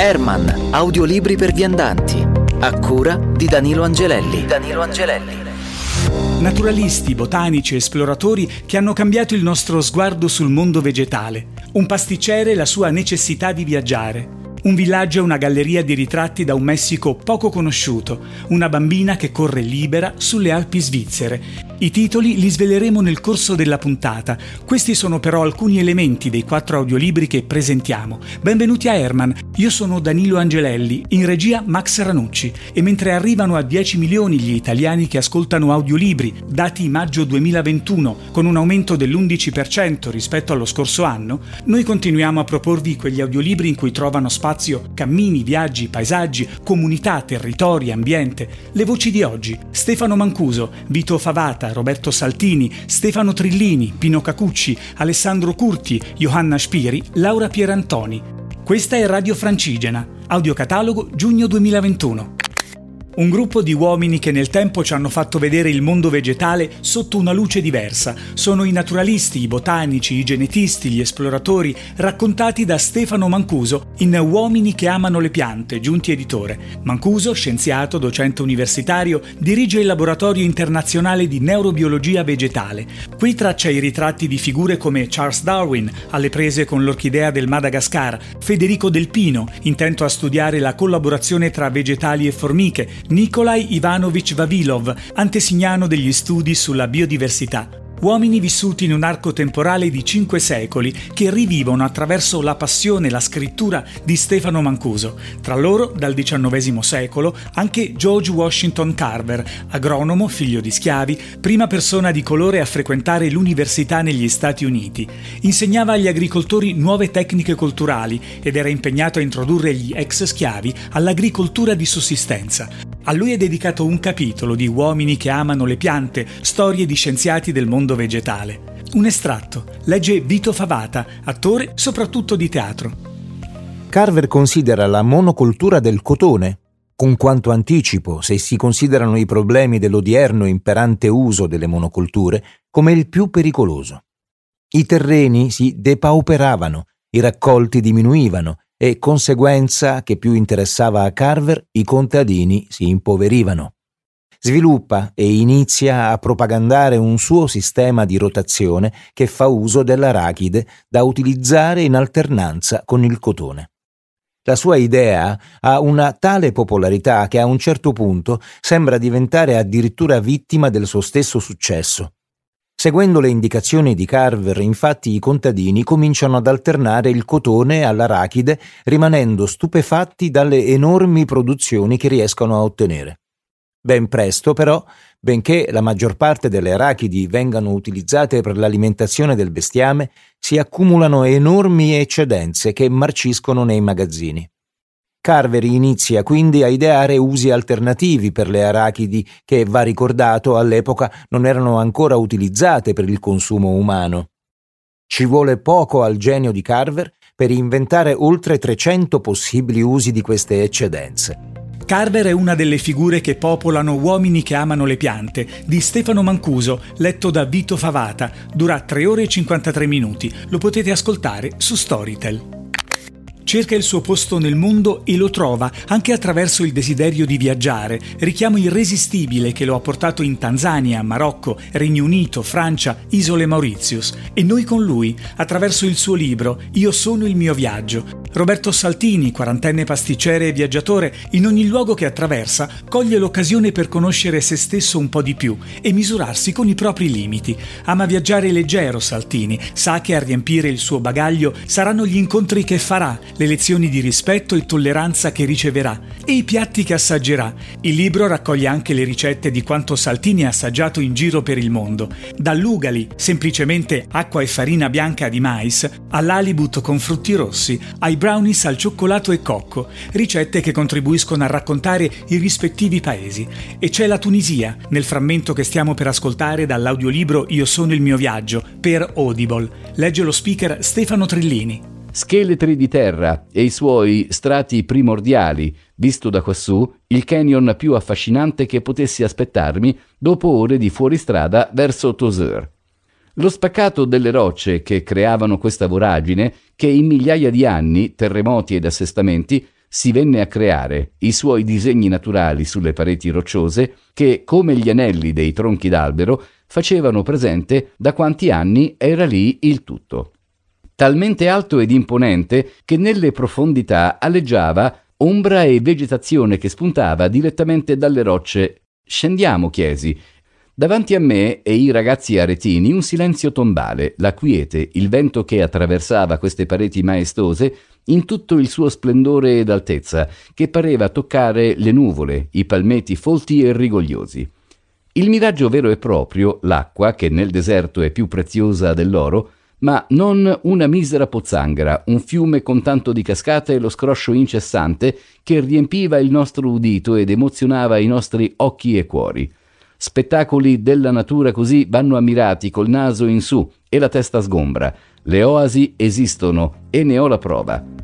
Herman, audiolibri per viandanti, a cura di Danilo Angelelli. Danilo Angelelli. Naturalisti, botanici, esploratori che hanno cambiato il nostro sguardo sul mondo vegetale. Un pasticcere e la sua necessità di viaggiare. Un villaggio e una galleria di ritratti da un Messico poco conosciuto, una bambina che corre libera sulle Alpi svizzere. I titoli li sveleremo nel corso della puntata. Questi sono però alcuni elementi dei quattro audiolibri che presentiamo. Benvenuti a Herman, io sono Danilo Angelelli, in regia Max Ranucci e mentre arrivano a 10 milioni gli italiani che ascoltano audiolibri, dati maggio 2021, con un aumento dell'11% rispetto allo scorso anno, noi continuiamo a proporvi quegli audiolibri in cui trovano spazio spazio cammini, viaggi, paesaggi, comunità, territori, ambiente. Le voci di oggi: Stefano Mancuso, Vito Favata, Roberto Saltini, Stefano Trillini, Pino Cacucci, Alessandro Curti, Johanna Spiri, Laura Pierantoni. Questa è Radio Francigena, audiocatalogo giugno 2021. Un gruppo di uomini che nel tempo ci hanno fatto vedere il mondo vegetale sotto una luce diversa. Sono i naturalisti, i botanici, i genetisti, gli esploratori, raccontati da Stefano Mancuso in Uomini che amano le piante, giunti editore. Mancuso, scienziato, docente universitario, dirige il laboratorio internazionale di neurobiologia vegetale. Qui traccia i ritratti di figure come Charles Darwin, alle prese con l'orchidea del Madagascar, Federico Del Pino, intento a studiare la collaborazione tra vegetali e formiche, Nikolai Ivanovich Vavilov, antesignano degli studi sulla biodiversità uomini vissuti in un arco temporale di cinque secoli che rivivono attraverso la passione e la scrittura di Stefano Mancuso. Tra loro, dal XIX secolo, anche George Washington Carver, agronomo, figlio di schiavi, prima persona di colore a frequentare l'università negli Stati Uniti. Insegnava agli agricoltori nuove tecniche culturali ed era impegnato a introdurre gli ex schiavi all'agricoltura di sussistenza. A lui è dedicato un capitolo di Uomini che amano le piante, storie di scienziati del mondo vegetale. Un estratto. Legge Vito Favata, attore soprattutto di teatro. Carver considera la monocoltura del cotone, con quanto anticipo se si considerano i problemi dell'odierno imperante uso delle monocolture, come il più pericoloso. I terreni si depauperavano, i raccolti diminuivano e, conseguenza che più interessava a Carver, i contadini si impoverivano. Sviluppa e inizia a propagandare un suo sistema di rotazione che fa uso dell'arachide da utilizzare in alternanza con il cotone. La sua idea ha una tale popolarità che a un certo punto sembra diventare addirittura vittima del suo stesso successo. Seguendo le indicazioni di Carver, infatti, i contadini cominciano ad alternare il cotone all'arachide, rimanendo stupefatti dalle enormi produzioni che riescono a ottenere. Ben presto, però, benché la maggior parte delle arachidi vengano utilizzate per l'alimentazione del bestiame, si accumulano enormi eccedenze che marciscono nei magazzini. Carveri inizia quindi a ideare usi alternativi per le arachidi che, va ricordato, all'epoca non erano ancora utilizzate per il consumo umano. Ci vuole poco al genio di Carver per inventare oltre 300 possibili usi di queste eccedenze. Carver è una delle figure che popolano Uomini che amano le piante, di Stefano Mancuso, letto da Vito Favata. Dura 3 ore e 53 minuti. Lo potete ascoltare su Storytel cerca il suo posto nel mondo e lo trova anche attraverso il desiderio di viaggiare, richiamo irresistibile che lo ha portato in Tanzania, Marocco, Regno Unito, Francia, Isole Mauritius e noi con lui attraverso il suo libro Io sono il mio viaggio. Roberto Saltini, quarantenne pasticcere e viaggiatore, in ogni luogo che attraversa coglie l'occasione per conoscere se stesso un po' di più e misurarsi con i propri limiti. Ama viaggiare leggero Saltini, sa che a riempire il suo bagaglio saranno gli incontri che farà, le lezioni di rispetto e tolleranza che riceverà e i piatti che assaggerà. Il libro raccoglie anche le ricette di quanto Saltini ha assaggiato in giro per il mondo, dall'ugali, semplicemente acqua e farina bianca di mais, all'alibut con frutti rossi, ai brownies al cioccolato e cocco, ricette che contribuiscono a raccontare i rispettivi paesi. E c'è la Tunisia, nel frammento che stiamo per ascoltare dall'audiolibro Io sono il mio viaggio, per Audible. Legge lo speaker Stefano Trillini scheletri di terra e i suoi strati primordiali, visto da quassù il canyon più affascinante che potessi aspettarmi dopo ore di fuoristrada verso Tozeur. Lo spaccato delle rocce che creavano questa voragine, che in migliaia di anni, terremoti ed assestamenti, si venne a creare i suoi disegni naturali sulle pareti rocciose che, come gli anelli dei tronchi d'albero, facevano presente da quanti anni era lì il tutto. Talmente alto ed imponente che nelle profondità aleggiava ombra e vegetazione che spuntava direttamente dalle rocce. Scendiamo, chiesi. Davanti a me e i ragazzi aretini un silenzio tombale, la quiete, il vento che attraversava queste pareti maestose in tutto il suo splendore ed altezza, che pareva toccare le nuvole, i palmeti folti e rigogliosi. Il miraggio vero e proprio, l'acqua, che nel deserto è più preziosa dell'oro, ma non una misera pozzanghera, un fiume con tanto di cascate e lo scroscio incessante che riempiva il nostro udito ed emozionava i nostri occhi e cuori. Spettacoli della natura così vanno ammirati col naso in su e la testa sgombra. Le oasi esistono e ne ho la prova.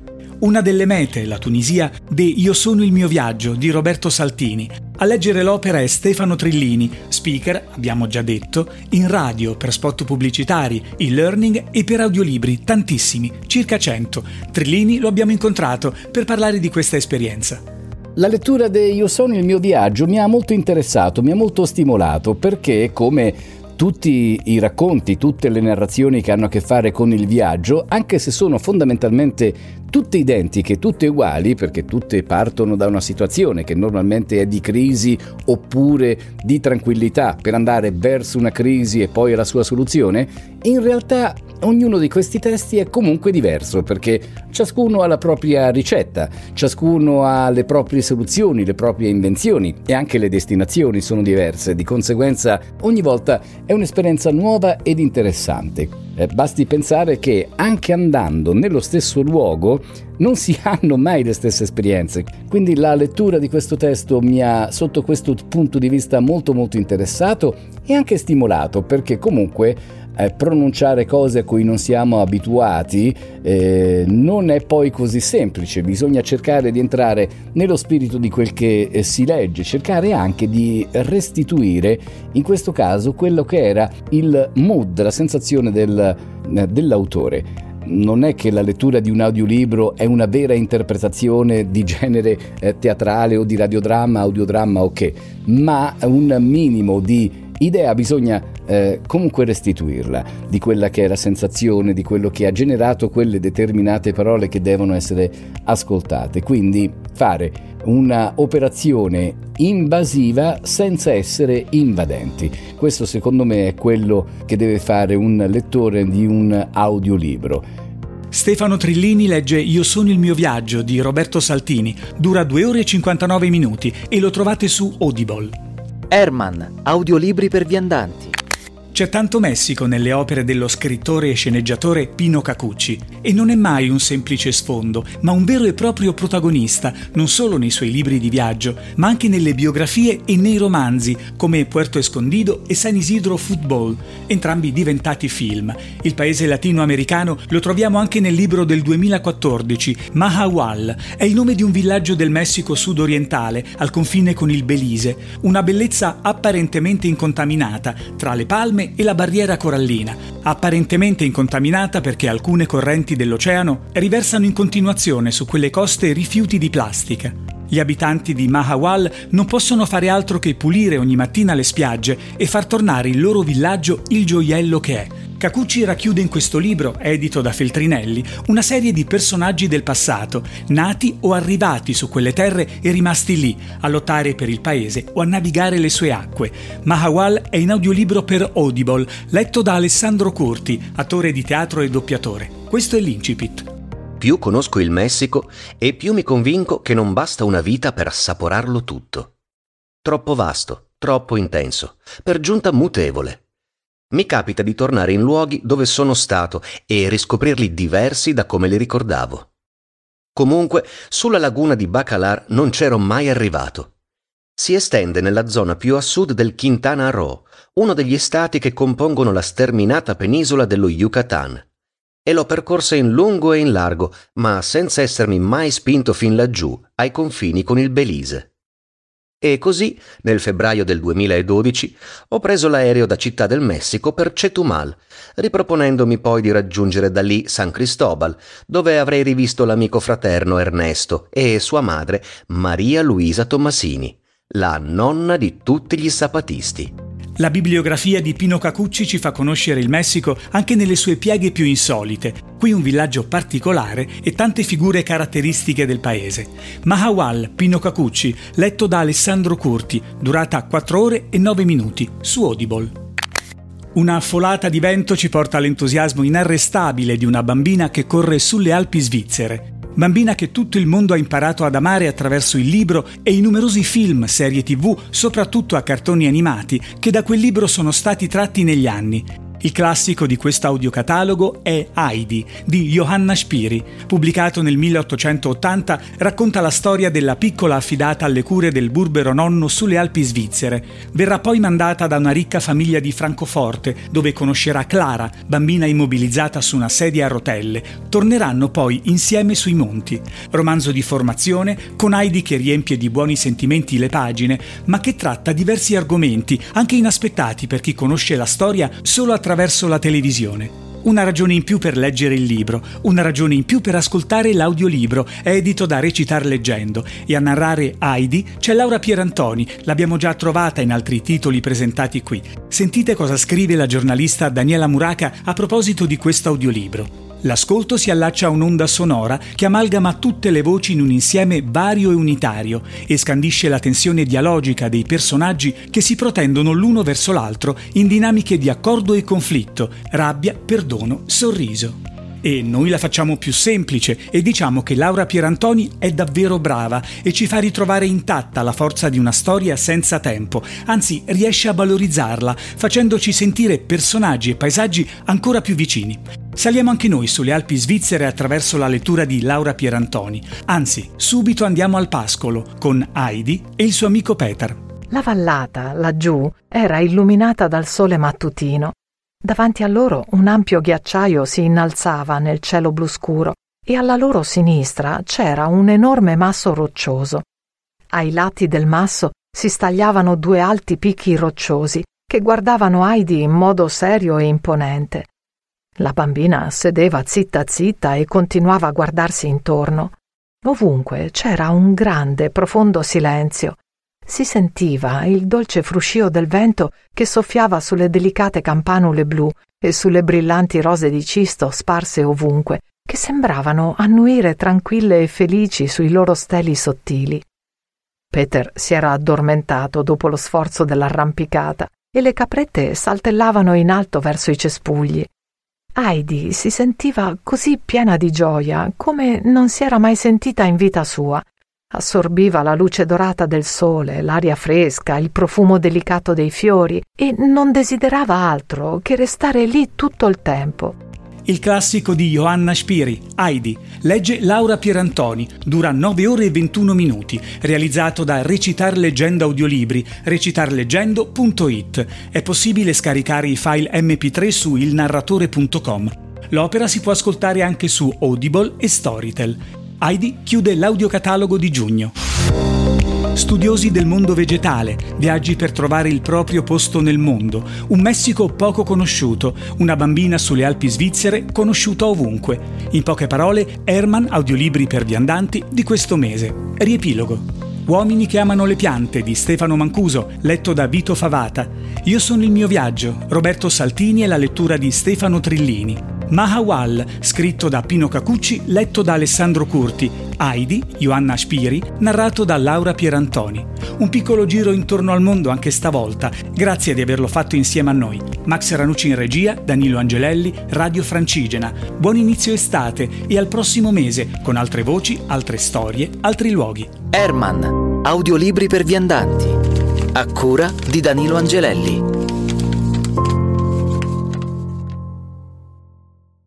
Una delle mete, la Tunisia, de Io sono il mio viaggio di Roberto Saltini. A leggere l'opera è Stefano Trillini, speaker, abbiamo già detto, in radio, per spot pubblicitari, e-learning e per audiolibri, tantissimi, circa 100. Trillini lo abbiamo incontrato per parlare di questa esperienza. La lettura di Io sono il mio viaggio mi ha molto interessato, mi ha molto stimolato perché come tutti i racconti, tutte le narrazioni che hanno a che fare con il viaggio, anche se sono fondamentalmente tutte identiche, tutte uguali, perché tutte partono da una situazione che normalmente è di crisi oppure di tranquillità per andare verso una crisi e poi alla sua soluzione, in realtà ognuno di questi testi è comunque diverso perché ciascuno ha la propria ricetta, ciascuno ha le proprie soluzioni, le proprie invenzioni e anche le destinazioni sono diverse, di conseguenza ogni volta è un'esperienza nuova ed interessante. Eh, basti pensare che anche andando nello stesso luogo non si hanno mai le stesse esperienze. Quindi la lettura di questo testo mi ha sotto questo punto di vista molto molto interessato e anche stimolato perché comunque eh, pronunciare cose a cui non siamo abituati eh, non è poi così semplice, bisogna cercare di entrare nello spirito di quel che eh, si legge, cercare anche di restituire in questo caso quello che era il mood, la sensazione del, eh, dell'autore. Non è che la lettura di un audiolibro è una vera interpretazione di genere eh, teatrale o di radiodramma, audiodramma o okay, che, ma un minimo di idea bisogna eh, comunque restituirla di quella che è la sensazione, di quello che ha generato quelle determinate parole che devono essere ascoltate. Quindi fare una operazione invasiva senza essere invadenti. Questo secondo me è quello che deve fare un lettore di un audiolibro. Stefano Trillini legge Io sono il mio viaggio di Roberto Saltini, dura 2 ore e 59 minuti e lo trovate su Audible. Herman, audiolibri per viandanti. C'è tanto Messico nelle opere dello scrittore e sceneggiatore Pino Cacucci e non è mai un semplice sfondo, ma un vero e proprio protagonista, non solo nei suoi libri di viaggio, ma anche nelle biografie e nei romanzi come Puerto Escondido e San Isidro Football, entrambi diventati film. Il paese latinoamericano lo troviamo anche nel libro del 2014, Mahahual, è il nome di un villaggio del Messico sudorientale al confine con il Belize, una bellezza apparentemente incontaminata tra le palme e la barriera corallina, apparentemente incontaminata perché alcune correnti dell'oceano riversano in continuazione su quelle coste rifiuti di plastica. Gli abitanti di Mahawal non possono fare altro che pulire ogni mattina le spiagge e far tornare il loro villaggio il gioiello che è, Cacucci racchiude in questo libro, edito da Feltrinelli, una serie di personaggi del passato, nati o arrivati su quelle terre e rimasti lì, a lottare per il paese o a navigare le sue acque. Mahawal è in audiolibro per Audible, letto da Alessandro Curti, attore di teatro e doppiatore. Questo è l'incipit. Più conosco il Messico e più mi convinco che non basta una vita per assaporarlo tutto. Troppo vasto, troppo intenso, per giunta mutevole mi capita di tornare in luoghi dove sono stato e riscoprirli diversi da come li ricordavo. Comunque, sulla laguna di Bacalar non c'ero mai arrivato. Si estende nella zona più a sud del Quintana Roo, uno degli stati che compongono la sterminata penisola dello Yucatan. E l'ho percorsa in lungo e in largo, ma senza essermi mai spinto fin laggiù, ai confini con il Belize. E così, nel febbraio del 2012, ho preso l'aereo da Città del Messico per Chetumal, riproponendomi poi di raggiungere da lì San Cristobal, dove avrei rivisto l'amico fraterno Ernesto e sua madre Maria Luisa Tommasini, la nonna di tutti gli zapatisti. La bibliografia di Pino Cacucci ci fa conoscere il Messico anche nelle sue pieghe più insolite. Qui un villaggio particolare e tante figure caratteristiche del paese. Mahawal, Pino Cacucci, letto da Alessandro Curti, durata 4 ore e 9 minuti, su Audible. Una folata di vento ci porta all'entusiasmo inarrestabile di una bambina che corre sulle Alpi svizzere bambina che tutto il mondo ha imparato ad amare attraverso il libro e i numerosi film, serie tv, soprattutto a cartoni animati, che da quel libro sono stati tratti negli anni il classico di questo audiocatalogo è Heidi di Johanna Spiri, pubblicato nel 1880, racconta la storia della piccola affidata alle cure del burbero nonno sulle Alpi svizzere. Verrà poi mandata da una ricca famiglia di Francoforte, dove conoscerà Clara, bambina immobilizzata su una sedia a rotelle. Torneranno poi insieme sui monti. Romanzo di formazione con Heidi che riempie di buoni sentimenti le pagine, ma che tratta diversi argomenti, anche inaspettati per chi conosce la storia solo attraverso attraverso la televisione. Una ragione in più per leggere il libro, una ragione in più per ascoltare l'audiolibro, edito da Recitar Leggendo e a narrare Heidi c'è Laura Pierantoni, l'abbiamo già trovata in altri titoli presentati qui. Sentite cosa scrive la giornalista Daniela Muraca a proposito di questo audiolibro. L'ascolto si allaccia a un'onda sonora che amalgama tutte le voci in un insieme vario e unitario e scandisce la tensione dialogica dei personaggi che si protendono l'uno verso l'altro in dinamiche di accordo e conflitto, rabbia, perdono, sorriso. E noi la facciamo più semplice e diciamo che Laura Pierantoni è davvero brava e ci fa ritrovare intatta la forza di una storia senza tempo, anzi riesce a valorizzarla, facendoci sentire personaggi e paesaggi ancora più vicini. Saliamo anche noi sulle Alpi svizzere attraverso la lettura di Laura Pierantoni. Anzi, subito andiamo al pascolo con Heidi e il suo amico Peter. La vallata, laggiù, era illuminata dal sole mattutino. Davanti a loro un ampio ghiacciaio si innalzava nel cielo blu scuro e alla loro sinistra c'era un enorme masso roccioso. Ai lati del masso si stagliavano due alti picchi rocciosi che guardavano Heidi in modo serio e imponente. La bambina sedeva zitta zitta e continuava a guardarsi intorno. Ovunque c'era un grande, profondo silenzio. Si sentiva il dolce fruscio del vento che soffiava sulle delicate campanule blu e sulle brillanti rose di cisto sparse ovunque, che sembravano annuire tranquille e felici sui loro steli sottili. Peter si era addormentato dopo lo sforzo dell'arrampicata e le caprette saltellavano in alto verso i cespugli. Heidi si sentiva così piena di gioia come non si era mai sentita in vita sua. Assorbiva la luce dorata del sole, l'aria fresca, il profumo delicato dei fiori e non desiderava altro che restare lì tutto il tempo il classico di Johanna Spiri, Heidi, legge Laura Pierantoni, dura 9 ore e 21 minuti, realizzato da Recitar Leggenda Audiolibri, recitarleggendo.it. È possibile scaricare i file MP3 su ilnarratore.com. L'opera si può ascoltare anche su Audible e Storytel. Heidi chiude l'audiocatalogo di giugno. Studiosi del mondo vegetale, viaggi per trovare il proprio posto nel mondo, un Messico poco conosciuto, una bambina sulle Alpi svizzere conosciuta ovunque. In poche parole, Herman, audiolibri per viandanti di questo mese. Riepilogo. Uomini che amano le piante di Stefano Mancuso, letto da Vito Favata. Io sono il mio viaggio, Roberto Saltini e la lettura di Stefano Trillini. Mahawal, scritto da Pino Cacucci, letto da Alessandro Curti, Heidi, Joanna Spiri, narrato da Laura Pierantoni. Un piccolo giro intorno al mondo anche stavolta, grazie di averlo fatto insieme a noi. Max Ranucci in regia, Danilo Angelelli, Radio Francigena. Buon inizio estate e al prossimo mese con altre voci, altre storie, altri luoghi. Herman, audiolibri per viandanti. A cura di Danilo Angelelli.